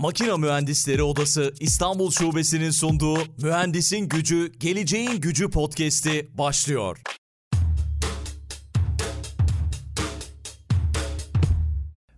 Makina Mühendisleri Odası İstanbul Şubesi'nin sunduğu Mühendisin Gücü, Geleceğin Gücü podcast'i başlıyor.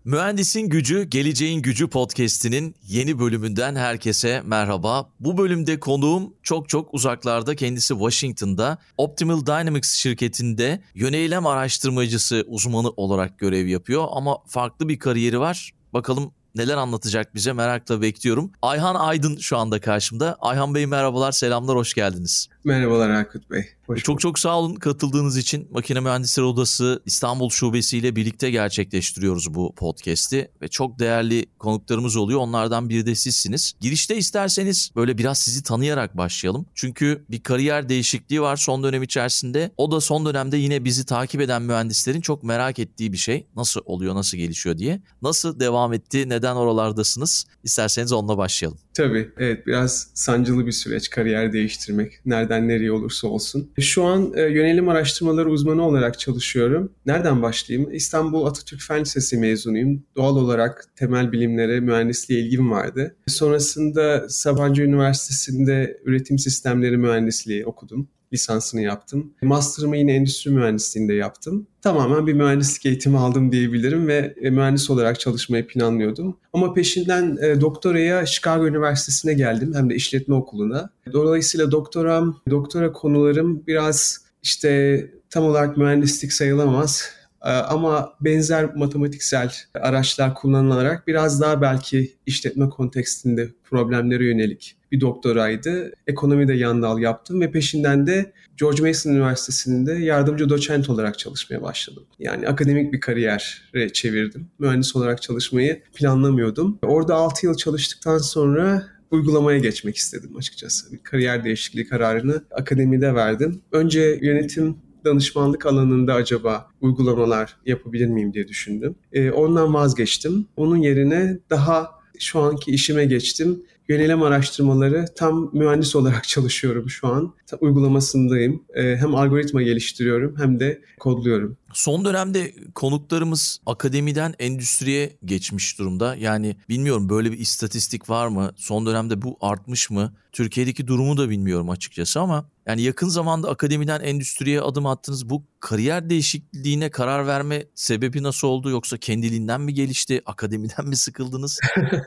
Mühendisin Gücü, Geleceğin Gücü podcast'inin yeni bölümünden herkese merhaba. Bu bölümde konuğum çok çok uzaklarda kendisi Washington'da Optimal Dynamics şirketinde yöneylem araştırmacısı uzmanı olarak görev yapıyor ama farklı bir kariyeri var. Bakalım neler anlatacak bize merakla bekliyorum. Ayhan Aydın şu anda karşımda. Ayhan Bey merhabalar, selamlar, hoş geldiniz. Merhabalar Erkut Bey. Hoş çok çok sağ olun katıldığınız için. Makine Mühendisleri Odası İstanbul Şubesi ile birlikte gerçekleştiriyoruz bu podcast'i ve çok değerli konuklarımız oluyor. Onlardan biri de sizsiniz. Girişte isterseniz böyle biraz sizi tanıyarak başlayalım. Çünkü bir kariyer değişikliği var son dönem içerisinde. O da son dönemde yine bizi takip eden mühendislerin çok merak ettiği bir şey. Nasıl oluyor, nasıl gelişiyor diye. Nasıl devam etti, neden oralardasınız? İsterseniz onunla başlayalım. Tabii evet biraz sancılı bir süreç kariyer değiştirmek. Nereden nereye olursa olsun. Şu an e, yönelim araştırmaları uzmanı olarak çalışıyorum. Nereden başlayayım? İstanbul Atatürk Fen Lisesi mezunuyum. Doğal olarak temel bilimlere, mühendisliğe ilgim vardı. Sonrasında Sabancı Üniversitesi'nde üretim sistemleri mühendisliği okudum lisansını yaptım. Master'ımı yine endüstri mühendisliğinde yaptım. Tamamen bir mühendislik eğitimi aldım diyebilirim ve e, mühendis olarak çalışmayı planlıyordum. Ama peşinden e, doktoraya Chicago Üniversitesi'ne geldim hem de işletme okuluna. Dolayısıyla doktoram, doktora konularım biraz işte tam olarak mühendislik sayılamaz ee, ama benzer matematiksel araçlar kullanılarak biraz daha belki işletme kontekstinde problemlere yönelik bir doktoraydı. Ekonomide yan dal yaptım ve peşinden de George Mason Üniversitesi'nde yardımcı doçent olarak çalışmaya başladım. Yani akademik bir kariyere çevirdim. Mühendis olarak çalışmayı planlamıyordum. Orada 6 yıl çalıştıktan sonra uygulamaya geçmek istedim açıkçası. Bir kariyer değişikliği kararını akademide verdim. Önce yönetim danışmanlık alanında acaba uygulamalar yapabilir miyim diye düşündüm. E, ondan vazgeçtim. Onun yerine daha şu anki işime geçtim. Yönelim araştırmaları tam mühendis olarak çalışıyorum şu an. Tam uygulamasındayım. E, hem algoritma geliştiriyorum hem de kodluyorum. Son dönemde konuklarımız akademiden endüstriye geçmiş durumda. Yani bilmiyorum böyle bir istatistik var mı? Son dönemde bu artmış mı? Türkiye'deki durumu da bilmiyorum açıkçası ama yani yakın zamanda akademiden endüstriye adım attınız. Bu kariyer değişikliğine karar verme sebebi nasıl oldu? Yoksa kendiliğinden mi gelişti? Akademiden mi sıkıldınız?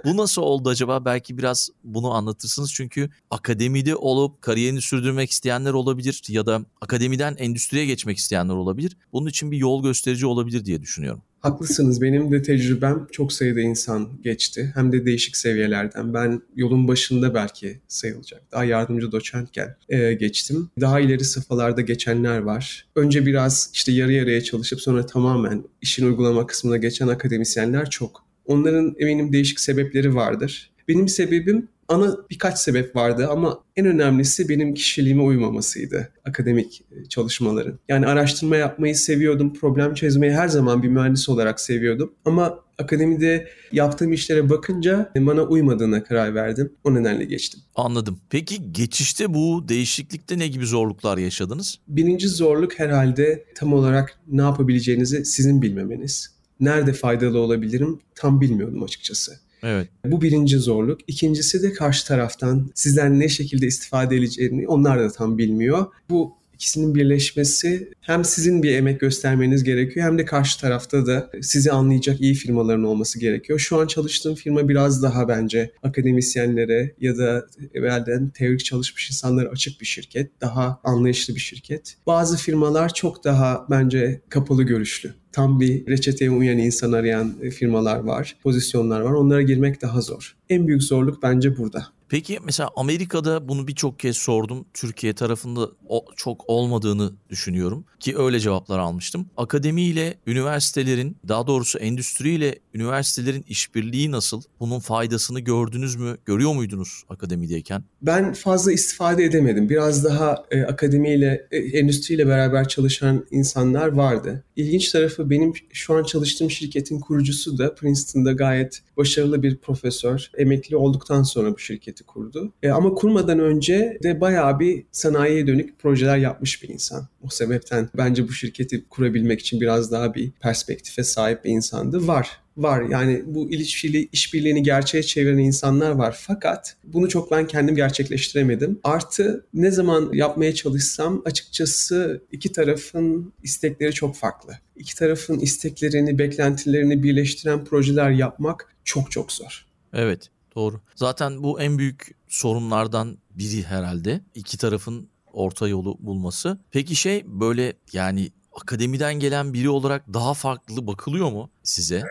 bu nasıl oldu acaba? Belki biraz bunu anlatırsınız. Çünkü akademide olup kariyerini sürdürmek isteyenler olabilir ya da akademiden endüstriye geçmek isteyenler olabilir. Bunun için bir yol gösterici olabilir diye düşünüyorum. Haklısınız. Benim de tecrübem çok sayıda insan geçti. Hem de değişik seviyelerden. Ben yolun başında belki sayılacak. Daha yardımcı doçentken e, geçtim. Daha ileri safhalarda geçenler var. Önce biraz işte yarı yarıya çalışıp sonra tamamen işin uygulama kısmına geçen akademisyenler çok. Onların eminim değişik sebepleri vardır. Benim sebebim ana birkaç sebep vardı ama en önemlisi benim kişiliğime uymamasıydı akademik e, çalışmaların. Yani araştırma yapmayı seviyordum, problem çözmeyi her zaman bir mühendis olarak seviyordum. Ama akademide yaptığım işlere bakınca bana uymadığına karar verdim. O nedenle geçtim. Anladım. Peki geçişte bu değişiklikte ne gibi zorluklar yaşadınız? Birinci zorluk herhalde tam olarak ne yapabileceğinizi sizin bilmemeniz. Nerede faydalı olabilirim tam bilmiyordum açıkçası. Evet. Bu birinci zorluk. İkincisi de karşı taraftan sizden ne şekilde istifade edeceğini onlar da tam bilmiyor. Bu ikisinin birleşmesi hem sizin bir emek göstermeniz gerekiyor hem de karşı tarafta da sizi anlayacak iyi firmaların olması gerekiyor. Şu an çalıştığım firma biraz daha bence akademisyenlere ya da evvelden teorik çalışmış insanlara açık bir şirket. Daha anlayışlı bir şirket. Bazı firmalar çok daha bence kapalı görüşlü tam bir reçeteye uyan insan arayan firmalar var, pozisyonlar var. Onlara girmek daha zor. En büyük zorluk bence burada. Peki mesela Amerika'da bunu birçok kez sordum. Türkiye tarafında o çok olmadığını düşünüyorum ki öyle cevaplar almıştım. Akademi ile üniversitelerin daha doğrusu endüstri ile üniversitelerin işbirliği nasıl? Bunun faydasını gördünüz mü? Görüyor muydunuz akademideyken? Ben fazla istifade edemedim. Biraz daha e, akademiyle, e, endüstriyle beraber çalışan insanlar vardı. İlginç tarafı benim şu an çalıştığım şirketin kurucusu da Princeton'da gayet başarılı bir profesör. Emekli olduktan sonra bu şirket şirketi kurdu. E, ama kurmadan önce de bayağı bir sanayiye dönük projeler yapmış bir insan. O sebepten bence bu şirketi kurabilmek için biraz daha bir perspektife sahip bir insandı. Var var. Yani bu ilişkili işbirliğini gerçeğe çeviren insanlar var. Fakat bunu çok ben kendim gerçekleştiremedim. Artı ne zaman yapmaya çalışsam açıkçası iki tarafın istekleri çok farklı. İki tarafın isteklerini, beklentilerini birleştiren projeler yapmak çok çok zor. Evet, doğru. Zaten bu en büyük sorunlardan biri herhalde. İki tarafın orta yolu bulması. Peki şey böyle yani akademiden gelen biri olarak daha farklı bakılıyor mu size?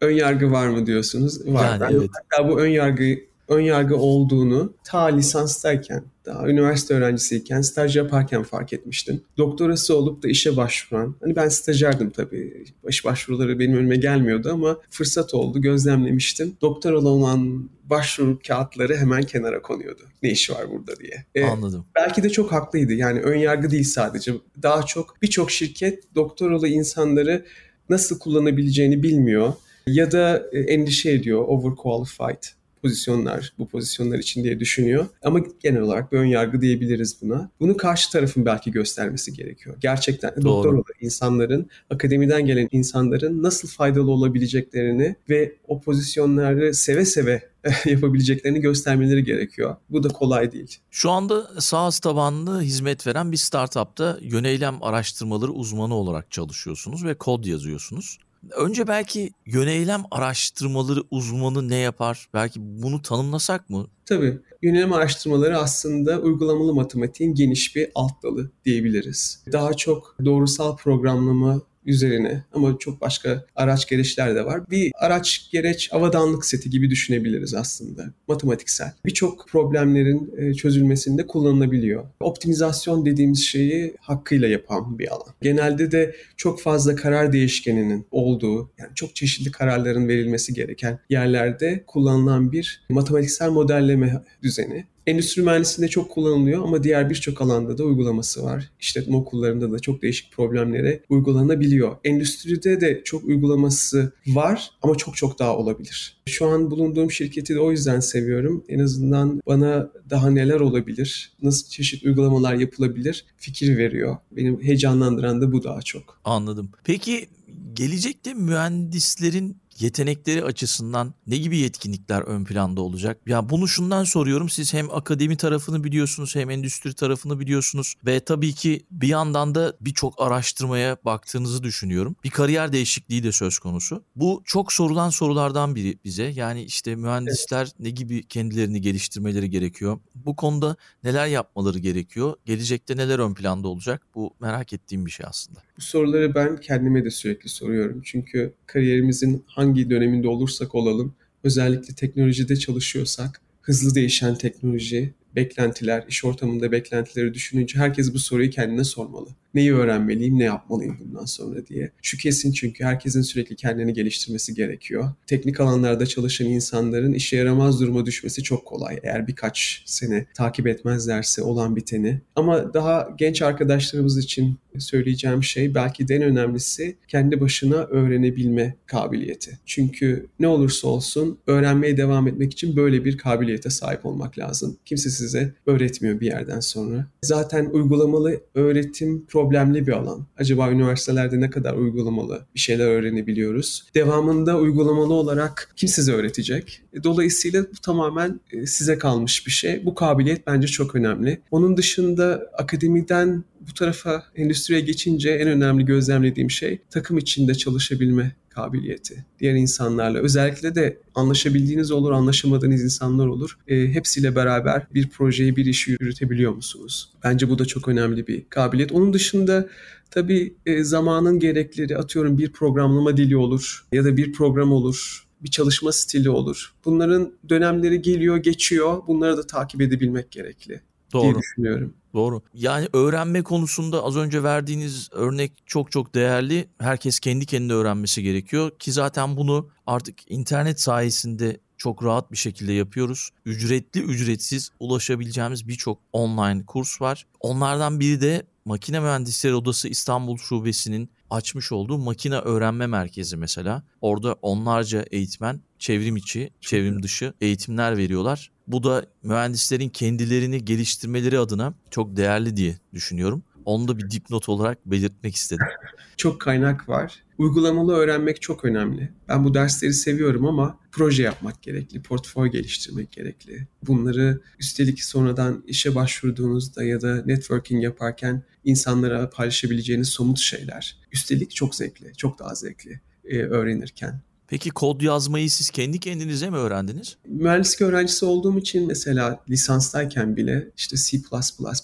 ön yargı var mı diyorsunuz? Var. Yani ben evet. hatta bu ön yargı ön yargı olduğunu ta lisanstayken, daha üniversite öğrencisiyken, staj yaparken fark etmiştim. Doktorası olup da işe başvuran, hani ben stajyerdim tabii, iş başvuruları benim önüme gelmiyordu ama fırsat oldu, gözlemlemiştim. Doktoralı olan başvuru kağıtları hemen kenara konuyordu. Ne işi var burada diye. Ee, Anladım. Belki de çok haklıydı. Yani ön yargı değil sadece. Daha çok birçok şirket doktoralı insanları nasıl kullanabileceğini bilmiyor ya da e, endişe ediyor overqualified pozisyonlar bu pozisyonlar için diye düşünüyor. Ama genel olarak bir ön yargı diyebiliriz buna. Bunu karşı tarafın belki göstermesi gerekiyor. Gerçekten Doğru. doktor insanların, akademiden gelen insanların nasıl faydalı olabileceklerini ve o pozisyonları seve seve yapabileceklerini göstermeleri gerekiyor. Bu da kolay değil. Şu anda SaaS tabanlı hizmet veren bir startupta yöneylem araştırmaları uzmanı olarak çalışıyorsunuz ve kod yazıyorsunuz. Önce belki yöneylem araştırmaları uzmanı ne yapar? Belki bunu tanımlasak mı? Tabii. Yönelim araştırmaları aslında uygulamalı matematiğin geniş bir alt dalı diyebiliriz. Daha çok doğrusal programlama üzerine ama çok başka araç gereçler de var. Bir araç gereç avadanlık seti gibi düşünebiliriz aslında. Matematiksel. Birçok problemlerin e, çözülmesinde kullanılabiliyor. Optimizasyon dediğimiz şeyi hakkıyla yapan bir alan. Genelde de çok fazla karar değişkeninin olduğu, yani çok çeşitli kararların verilmesi gereken yerlerde kullanılan bir matematiksel modelleme düzeni. Endüstri mühendisliğinde çok kullanılıyor ama diğer birçok alanda da uygulaması var. İşletme okullarında da çok değişik problemlere uygulanabiliyor. Endüstride de çok uygulaması var ama çok çok daha olabilir. Şu an bulunduğum şirketi de o yüzden seviyorum. En azından bana daha neler olabilir, nasıl çeşit uygulamalar yapılabilir fikir veriyor. Benim heyecanlandıran da bu daha çok. Anladım. Peki gelecekte mühendislerin yetenekleri açısından ne gibi yetkinlikler ön planda olacak? Ya bunu şundan soruyorum. Siz hem akademi tarafını biliyorsunuz hem endüstri tarafını biliyorsunuz ve tabii ki bir yandan da birçok araştırmaya baktığınızı düşünüyorum. Bir kariyer değişikliği de söz konusu. Bu çok sorulan sorulardan biri bize. Yani işte mühendisler evet. ne gibi kendilerini geliştirmeleri gerekiyor? Bu konuda neler yapmaları gerekiyor? Gelecekte neler ön planda olacak? Bu merak ettiğim bir şey aslında. Bu soruları ben kendime de sürekli soruyorum. Çünkü kariyerimizin hangi döneminde olursak olalım, özellikle teknolojide çalışıyorsak, hızlı değişen teknoloji, beklentiler, iş ortamında beklentileri düşününce herkes bu soruyu kendine sormalı neyi öğrenmeliyim, ne yapmalıyım bundan sonra diye. Şu kesin çünkü herkesin sürekli kendini geliştirmesi gerekiyor. Teknik alanlarda çalışan insanların işe yaramaz duruma düşmesi çok kolay. Eğer birkaç sene takip etmezlerse olan biteni. Ama daha genç arkadaşlarımız için söyleyeceğim şey belki de en önemlisi kendi başına öğrenebilme kabiliyeti. Çünkü ne olursa olsun öğrenmeye devam etmek için böyle bir kabiliyete sahip olmak lazım. Kimse size öğretmiyor bir yerden sonra. Zaten uygulamalı öğretim problem problemli bir alan. Acaba üniversitelerde ne kadar uygulamalı bir şeyler öğrenebiliyoruz? Devamında uygulamalı olarak kim size öğretecek? E, dolayısıyla bu tamamen e, size kalmış bir şey. Bu kabiliyet bence çok önemli. Onun dışında akademiden bu tarafa endüstriye geçince en önemli gözlemlediğim şey takım içinde çalışabilme kabiliyeti. Diğer insanlarla özellikle de anlaşabildiğiniz olur, anlaşamadığınız insanlar olur. E, hepsiyle beraber bir projeyi, bir işi yürütebiliyor musunuz? Bence bu da çok önemli bir kabiliyet. Onun dışında tabii e, zamanın gerekleri atıyorum bir programlama dili olur ya da bir program olur bir çalışma stili olur. Bunların dönemleri geliyor, geçiyor. Bunları da takip edebilmek gerekli Doğru. diye düşünüyorum. Doğru. Yani öğrenme konusunda az önce verdiğiniz örnek çok çok değerli. Herkes kendi kendine öğrenmesi gerekiyor ki zaten bunu artık internet sayesinde çok rahat bir şekilde yapıyoruz. Ücretli ücretsiz ulaşabileceğimiz birçok online kurs var. Onlardan biri de Makine Mühendisleri Odası İstanbul Şubesi'nin açmış olduğu makine öğrenme merkezi mesela. Orada onlarca eğitmen çevrim içi, çevrim dışı eğitimler veriyorlar. Bu da mühendislerin kendilerini geliştirmeleri adına çok değerli diye düşünüyorum. Onu da bir dipnot olarak belirtmek istedim. Çok kaynak var. Uygulamalı öğrenmek çok önemli. Ben bu dersleri seviyorum ama proje yapmak gerekli, portföy geliştirmek gerekli. Bunları üstelik sonradan işe başvurduğunuzda ya da networking yaparken insanlara paylaşabileceğiniz somut şeyler. Üstelik çok zevkli, çok daha zevkli e, öğrenirken. Peki kod yazmayı siz kendi kendinize mi öğrendiniz? Mühendislik öğrencisi olduğum için mesela lisanstayken bile işte C++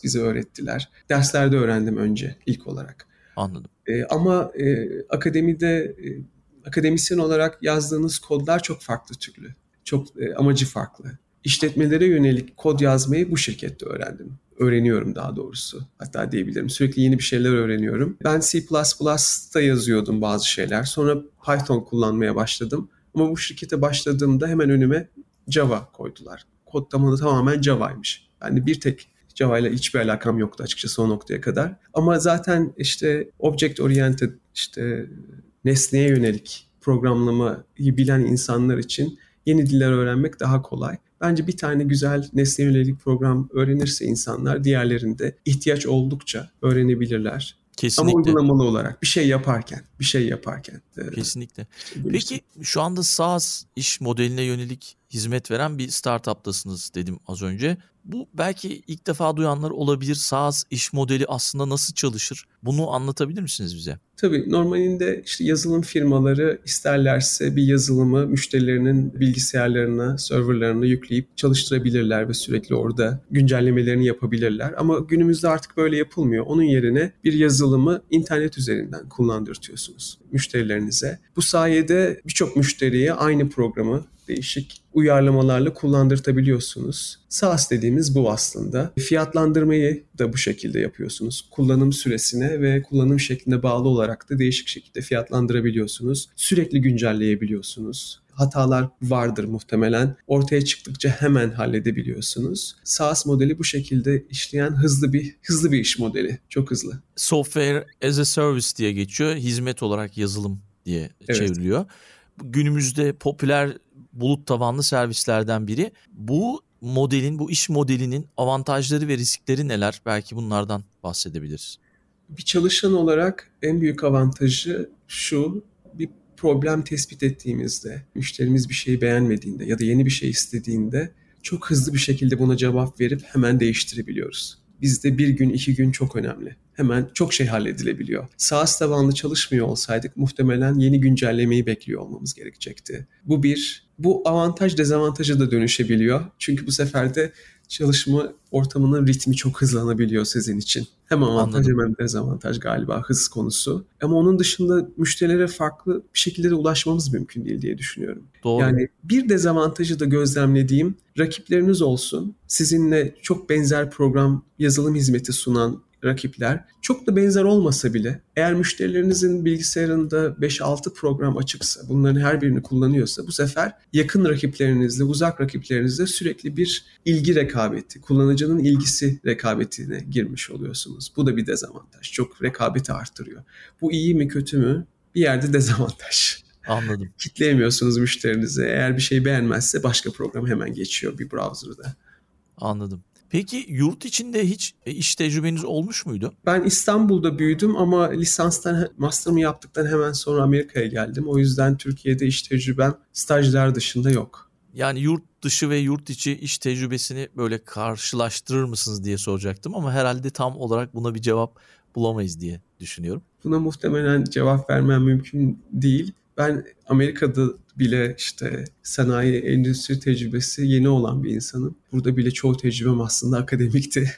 bize öğrettiler. Derslerde öğrendim önce ilk olarak. Anladım. E, ama e, akademide e, akademisyen olarak yazdığınız kodlar çok farklı türlü. Çok e, amacı farklı. İşletmelere yönelik kod yazmayı bu şirkette öğrendim. Öğreniyorum daha doğrusu. Hatta diyebilirim. Sürekli yeni bir şeyler öğreniyorum. Ben C++'da yazıyordum bazı şeyler. Sonra Python kullanmaya başladım. Ama bu şirkete başladığımda hemen önüme Java koydular. Kod tabanı tamamen Java'ymış. Yani bir tek Java ile hiçbir alakam yoktu açıkçası o noktaya kadar. Ama zaten işte object oriented işte nesneye yönelik programlamayı bilen insanlar için yeni diller öğrenmek daha kolay. Bence bir tane güzel nesne yönelik program öğrenirse insanlar diğerlerinde ihtiyaç oldukça öğrenebilirler. Kesinlikle. Ama uygulamalı olarak bir şey yaparken, bir şey yaparken. Kesinlikle. Peki şu anda SaaS iş modeline yönelik hizmet veren bir startup'tasınız dedim az önce. Bu belki ilk defa duyanlar olabilir. SaaS iş modeli aslında nasıl çalışır? Bunu anlatabilir misiniz bize? Tabii normalinde işte yazılım firmaları isterlerse bir yazılımı müşterilerinin bilgisayarlarına, serverlarına yükleyip çalıştırabilirler ve sürekli orada güncellemelerini yapabilirler. Ama günümüzde artık böyle yapılmıyor. Onun yerine bir yazılımı internet üzerinden kullandırtıyorsunuz müşterilerinize. Bu sayede birçok müşteriye aynı programı değişik uyarlamalarla kullandırtabiliyorsunuz. SaaS dediğimiz bu aslında. Fiyatlandırmayı da bu şekilde yapıyorsunuz. Kullanım süresine ve kullanım şekline bağlı olarak da değişik şekilde fiyatlandırabiliyorsunuz. Sürekli güncelleyebiliyorsunuz hatalar vardır muhtemelen. Ortaya çıktıkça hemen halledebiliyorsunuz. SaaS modeli bu şekilde işleyen hızlı bir hızlı bir iş modeli. Çok hızlı. Software as a service diye geçiyor. Hizmet olarak yazılım diye evet. çevriliyor. Günümüzde popüler bulut tabanlı servislerden biri. Bu modelin, bu iş modelinin avantajları ve riskleri neler? Belki bunlardan bahsedebiliriz. Bir çalışan olarak en büyük avantajı şu, problem tespit ettiğimizde, müşterimiz bir şeyi beğenmediğinde ya da yeni bir şey istediğinde çok hızlı bir şekilde buna cevap verip hemen değiştirebiliyoruz. Bizde bir gün, iki gün çok önemli. Hemen çok şey halledilebiliyor. SaaS tabanlı çalışmıyor olsaydık muhtemelen yeni güncellemeyi bekliyor olmamız gerekecekti. Bu bir. Bu avantaj dezavantaja da dönüşebiliyor. Çünkü bu sefer de çalışma ortamının ritmi çok hızlanabiliyor sizin için. Hem avantaj Anladım. hem dezavantaj galiba hız konusu. Ama onun dışında müşterilere farklı bir şekilde de ulaşmamız mümkün değil diye düşünüyorum. Doğru. Yani bir dezavantajı da gözlemlediğim rakipleriniz olsun. Sizinle çok benzer program yazılım hizmeti sunan rakipler çok da benzer olmasa bile eğer müşterilerinizin bilgisayarında 5-6 program açıksa bunların her birini kullanıyorsa bu sefer yakın rakiplerinizle uzak rakiplerinizle sürekli bir ilgi rekabeti, kullanıcının ilgisi rekabetine girmiş oluyorsunuz. Bu da bir dezavantaj. Çok rekabeti arttırıyor. Bu iyi mi kötü mü? Bir yerde dezavantaj. Anladım. Kitleyemiyorsunuz müşterinizi. Eğer bir şey beğenmezse başka program hemen geçiyor bir browser'da. Anladım. Peki yurt içinde hiç e, iş tecrübeniz olmuş muydu? Ben İstanbul'da büyüdüm ama lisanstan, master'ımı yaptıktan hemen sonra Amerika'ya geldim. O yüzden Türkiye'de iş tecrübem stajlar dışında yok. Yani yurt dışı ve yurt içi iş tecrübesini böyle karşılaştırır mısınız diye soracaktım ama herhalde tam olarak buna bir cevap bulamayız diye düşünüyorum. Buna muhtemelen cevap vermem mümkün değil. Ben Amerika'da bile işte sanayi, endüstri tecrübesi yeni olan bir insanım. Burada bile çoğu tecrübem aslında akademikti.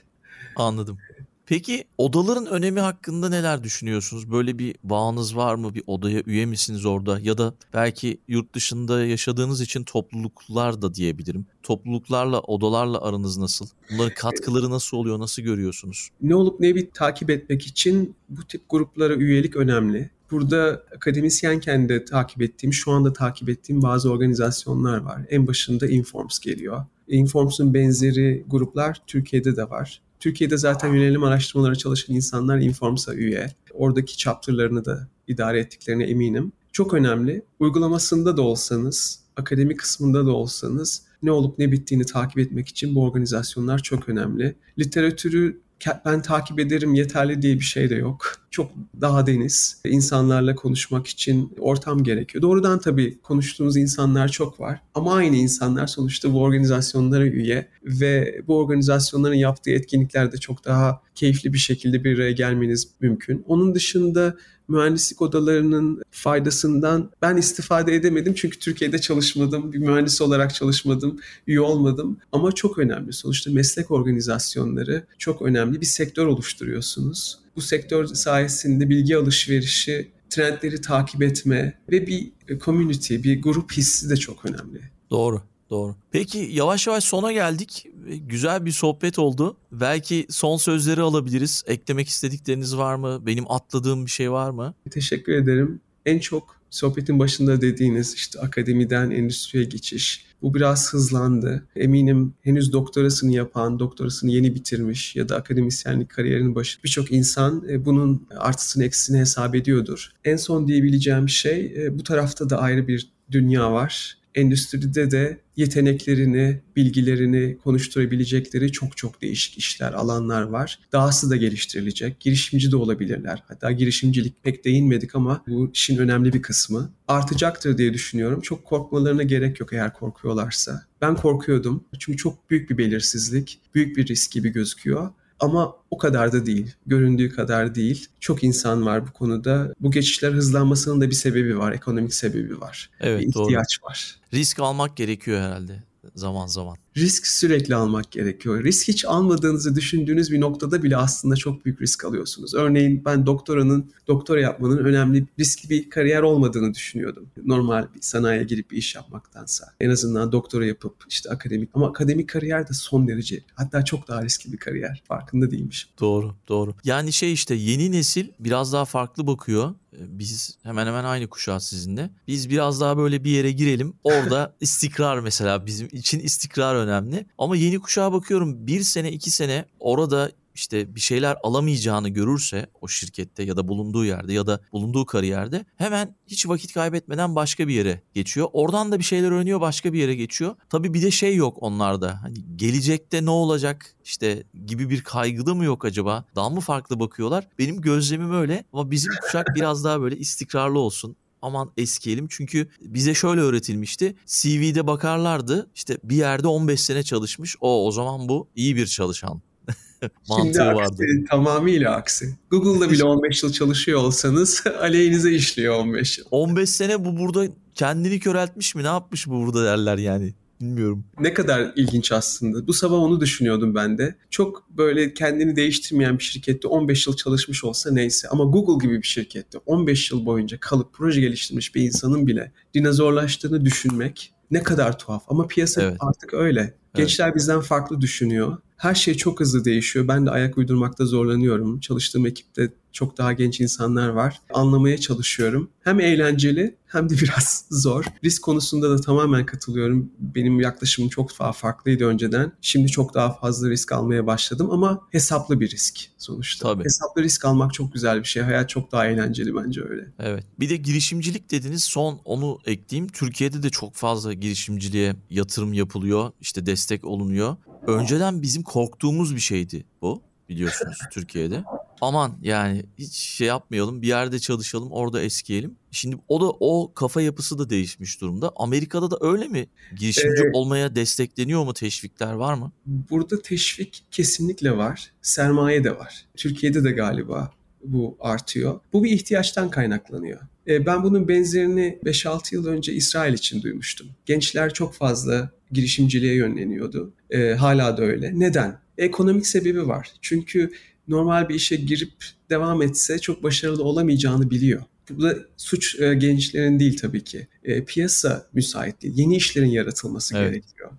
Anladım. Peki odaların önemi hakkında neler düşünüyorsunuz? Böyle bir bağınız var mı? Bir odaya üye misiniz orada? Ya da belki yurt dışında yaşadığınız için topluluklar da diyebilirim. Topluluklarla, odalarla aranız nasıl? Bunların katkıları nasıl oluyor? Nasıl görüyorsunuz? Ne olup ne bir takip etmek için bu tip gruplara üyelik önemli. Burada akademisyenken de takip ettiğim, şu anda takip ettiğim bazı organizasyonlar var. En başında Informs geliyor. Informs'un benzeri gruplar Türkiye'de de var. Türkiye'de zaten yönelim araştırmaları çalışan insanlar Informs'a üye. Oradaki chapter'larını da idare ettiklerine eminim. Çok önemli. Uygulamasında da olsanız, akademi kısmında da olsanız ne olup ne bittiğini takip etmek için bu organizasyonlar çok önemli. Literatürü ben takip ederim yeterli diye bir şey de yok. Çok daha deniz. İnsanlarla konuşmak için ortam gerekiyor. Doğrudan tabii konuştuğunuz insanlar çok var. Ama aynı insanlar sonuçta bu organizasyonlara üye ve bu organizasyonların yaptığı etkinliklerde çok daha keyifli bir şekilde bir araya gelmeniz mümkün. Onun dışında mühendislik odalarının faydasından ben istifade edemedim çünkü Türkiye'de çalışmadım, bir mühendis olarak çalışmadım, üye olmadım ama çok önemli. Sonuçta meslek organizasyonları çok önemli bir sektör oluşturuyorsunuz. Bu sektör sayesinde bilgi alışverişi, trendleri takip etme ve bir community, bir grup hissi de çok önemli. Doğru. Doğru. Peki yavaş yavaş sona geldik. Güzel bir sohbet oldu. Belki son sözleri alabiliriz. Eklemek istedikleriniz var mı? Benim atladığım bir şey var mı? Teşekkür ederim. En çok sohbetin başında dediğiniz işte akademiden endüstriye geçiş. Bu biraz hızlandı. Eminim henüz doktorasını yapan, doktorasını yeni bitirmiş ya da akademisyenlik kariyerinin başı birçok insan e, bunun artısını eksisini hesap ediyordur. En son diyebileceğim şey e, bu tarafta da ayrı bir dünya var endüstride de yeteneklerini, bilgilerini konuşturabilecekleri çok çok değişik işler, alanlar var. Dahası da geliştirilecek. Girişimci de olabilirler. Hatta girişimcilik pek değinmedik ama bu işin önemli bir kısmı. Artacaktır diye düşünüyorum. Çok korkmalarına gerek yok eğer korkuyorlarsa. Ben korkuyordum. Çünkü çok büyük bir belirsizlik, büyük bir risk gibi gözüküyor. Ama o kadar da değil. Göründüğü kadar değil. Çok insan var bu konuda. Bu geçişler hızlanmasının da bir sebebi var. Ekonomik sebebi var. Evet, bir ihtiyaç doğru. var. Risk almak gerekiyor herhalde zaman zaman. Risk sürekli almak gerekiyor. Risk hiç almadığınızı düşündüğünüz bir noktada bile aslında çok büyük risk alıyorsunuz. Örneğin ben doktoranın, doktora yapmanın önemli, riskli bir kariyer olmadığını düşünüyordum. Normal bir sanayiye girip bir iş yapmaktansa. En azından doktora yapıp işte akademik ama akademik kariyer de son derece hatta çok daha riskli bir kariyer. Farkında değilmiş. Doğru, doğru. Yani şey işte yeni nesil biraz daha farklı bakıyor biz hemen hemen aynı kuşağı sizinle. Biz biraz daha böyle bir yere girelim. Orada istikrar mesela bizim için istikrar önemli. Ama yeni kuşağa bakıyorum bir sene iki sene orada işte bir şeyler alamayacağını görürse o şirkette ya da bulunduğu yerde ya da bulunduğu kariyerde hemen hiç vakit kaybetmeden başka bir yere geçiyor. Oradan da bir şeyler öğreniyor başka bir yere geçiyor. Tabii bir de şey yok onlarda. Hani gelecekte ne olacak işte gibi bir kaygıda mı yok acaba? Daha mı farklı bakıyorlar? Benim gözlemim öyle ama bizim kuşak biraz daha böyle istikrarlı olsun aman eskiyelim. Çünkü bize şöyle öğretilmişti. CV'de bakarlardı işte bir yerde 15 sene çalışmış. O o zaman bu iyi bir çalışan mantığı Şimdi aksi, vardı. Tamamıyla aksi. Google'da bile 15 yıl çalışıyor olsanız aleyhinize işliyor 15 yıl. 15 sene bu burada kendini köreltmiş mi ne yapmış bu burada derler yani. Bilmiyorum. Ne kadar ilginç aslında. Bu sabah onu düşünüyordum ben de. Çok böyle kendini değiştirmeyen bir şirkette 15 yıl çalışmış olsa neyse. Ama Google gibi bir şirkette 15 yıl boyunca kalıp proje geliştirmiş bir insanın bile dinozorlaştığını düşünmek ne kadar tuhaf. Ama piyasa evet. artık öyle. Gençler evet. bizden farklı düşünüyor. Her şey çok hızlı değişiyor. Ben de ayak uydurmakta zorlanıyorum. Çalıştığım ekipte çok daha genç insanlar var. Anlamaya çalışıyorum. Hem eğlenceli hem de biraz zor. Risk konusunda da tamamen katılıyorum. Benim yaklaşımım çok daha farklıydı önceden. Şimdi çok daha fazla risk almaya başladım ama hesaplı bir risk sonuçta. Tabii. Hesaplı risk almak çok güzel bir şey. Hayat çok daha eğlenceli bence öyle. Evet. Bir de girişimcilik dediniz. Son onu ekleyeyim. Türkiye'de de çok fazla girişimciliğe yatırım yapılıyor. İşte destek olunuyor. Önceden bizim korktuğumuz bir şeydi bu biliyorsunuz Türkiye'de. Aman yani hiç şey yapmayalım bir yerde çalışalım orada eskiyelim. Şimdi o da o kafa yapısı da değişmiş durumda. Amerika'da da öyle mi? Girişimci ee, olmaya destekleniyor mu? Teşvikler var mı? Burada teşvik kesinlikle var. Sermaye de var. Türkiye'de de galiba bu artıyor. Bu bir ihtiyaçtan kaynaklanıyor. Ben bunun benzerini 5-6 yıl önce İsrail için duymuştum. Gençler çok fazla girişimciliğe yönleniyordu. Hala da öyle. Neden? Ekonomik sebebi var. Çünkü normal bir işe girip devam etse çok başarılı olamayacağını biliyor. Burada suç gençlerin değil tabii ki. piyasa müsait değil. Yeni işlerin yaratılması evet. gerekiyor.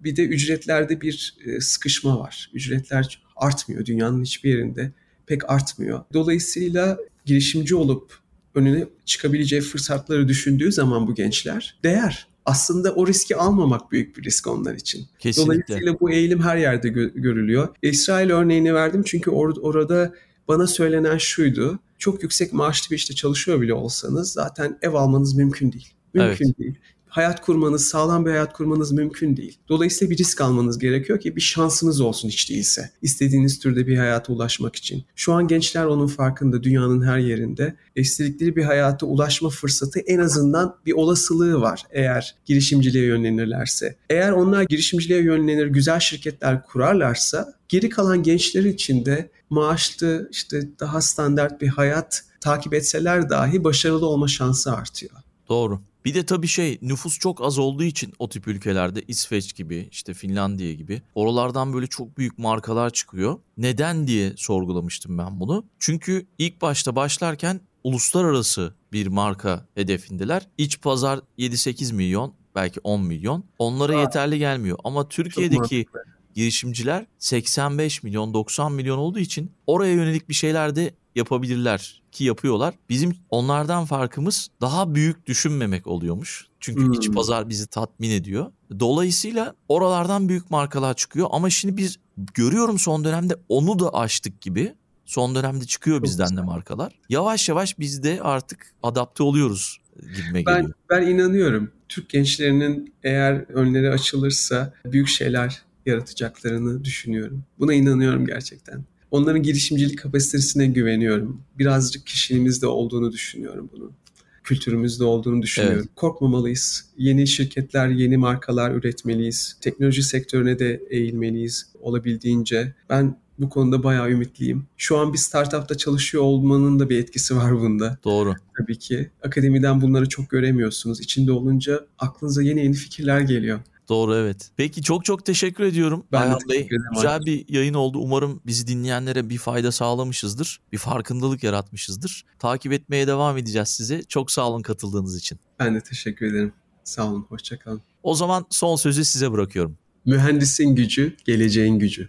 Bir de ücretlerde bir sıkışma var. Ücretler artmıyor dünyanın hiçbir yerinde pek artmıyor. Dolayısıyla girişimci olup önüne çıkabileceği fırsatları düşündüğü zaman bu gençler değer. Aslında o riski almamak büyük bir risk onlar için. Kesinlikle. Dolayısıyla bu eğilim her yerde gö- görülüyor. İsrail örneğini verdim çünkü or- orada bana söylenen şuydu. Çok yüksek maaşlı bir işte çalışıyor bile olsanız zaten ev almanız mümkün değil. Mümkün Evet. değil. Hayat kurmanız, sağlam bir hayat kurmanız mümkün değil. Dolayısıyla bir risk almanız gerekiyor ki bir şansınız olsun hiç değilse. İstediğiniz türde bir hayata ulaşmak için. Şu an gençler onun farkında dünyanın her yerinde. İstedikleri bir hayata ulaşma fırsatı en azından bir olasılığı var eğer girişimciliğe yönlenirlerse. Eğer onlar girişimciliğe yönlenir, güzel şirketler kurarlarsa geri kalan gençler için de maaşlı işte daha standart bir hayat takip etseler dahi başarılı olma şansı artıyor. Doğru. Bir de tabii şey nüfus çok az olduğu için o tip ülkelerde İsveç gibi işte Finlandiya gibi oralardan böyle çok büyük markalar çıkıyor. Neden diye sorgulamıştım ben bunu. Çünkü ilk başta başlarken uluslararası bir marka hedefindeler. İç pazar 7-8 milyon belki 10 milyon. Onlara Aa. yeterli gelmiyor ama Türkiye'deki. Girişimciler 85 milyon 90 milyon olduğu için oraya yönelik bir şeyler de yapabilirler ki yapıyorlar. Bizim onlardan farkımız daha büyük düşünmemek oluyormuş. Çünkü Hmm. iç pazar bizi tatmin ediyor. Dolayısıyla oralardan büyük markalar çıkıyor ama şimdi biz görüyorum son dönemde onu da aştık gibi. Son dönemde çıkıyor Çok bizden de güzel. markalar. Yavaş yavaş biz de artık adapte oluyoruz gibime Ben, geliyor. ben inanıyorum. Türk gençlerinin eğer önleri açılırsa büyük şeyler yaratacaklarını düşünüyorum. Buna inanıyorum gerçekten. Onların girişimcilik kapasitesine güveniyorum. Birazcık kişiliğimizde olduğunu düşünüyorum bunun. Kültürümüzde olduğunu düşünüyorum. Korkmamalıyız. Yeni şirketler, yeni markalar üretmeliyiz. Teknoloji sektörüne de eğilmeliyiz olabildiğince. Ben bu konuda bayağı ümitliyim. Şu an bir startupta çalışıyor olmanın da bir etkisi var bunda Doğru. tabii ki. Akademiden bunları çok göremiyorsunuz. İçinde olunca aklınıza yeni yeni fikirler geliyor. Doğru evet. Peki çok çok teşekkür ediyorum. Ben Ayhan Bey ederim güzel Aykut. bir yayın oldu. Umarım bizi dinleyenlere bir fayda sağlamışızdır. Bir farkındalık yaratmışızdır. Takip etmeye devam edeceğiz size. Çok sağ olun katıldığınız için. Ben de teşekkür ederim. Sağ olun, hoşçakalın. O zaman son sözü size bırakıyorum. Mühendisin gücü, geleceğin gücü.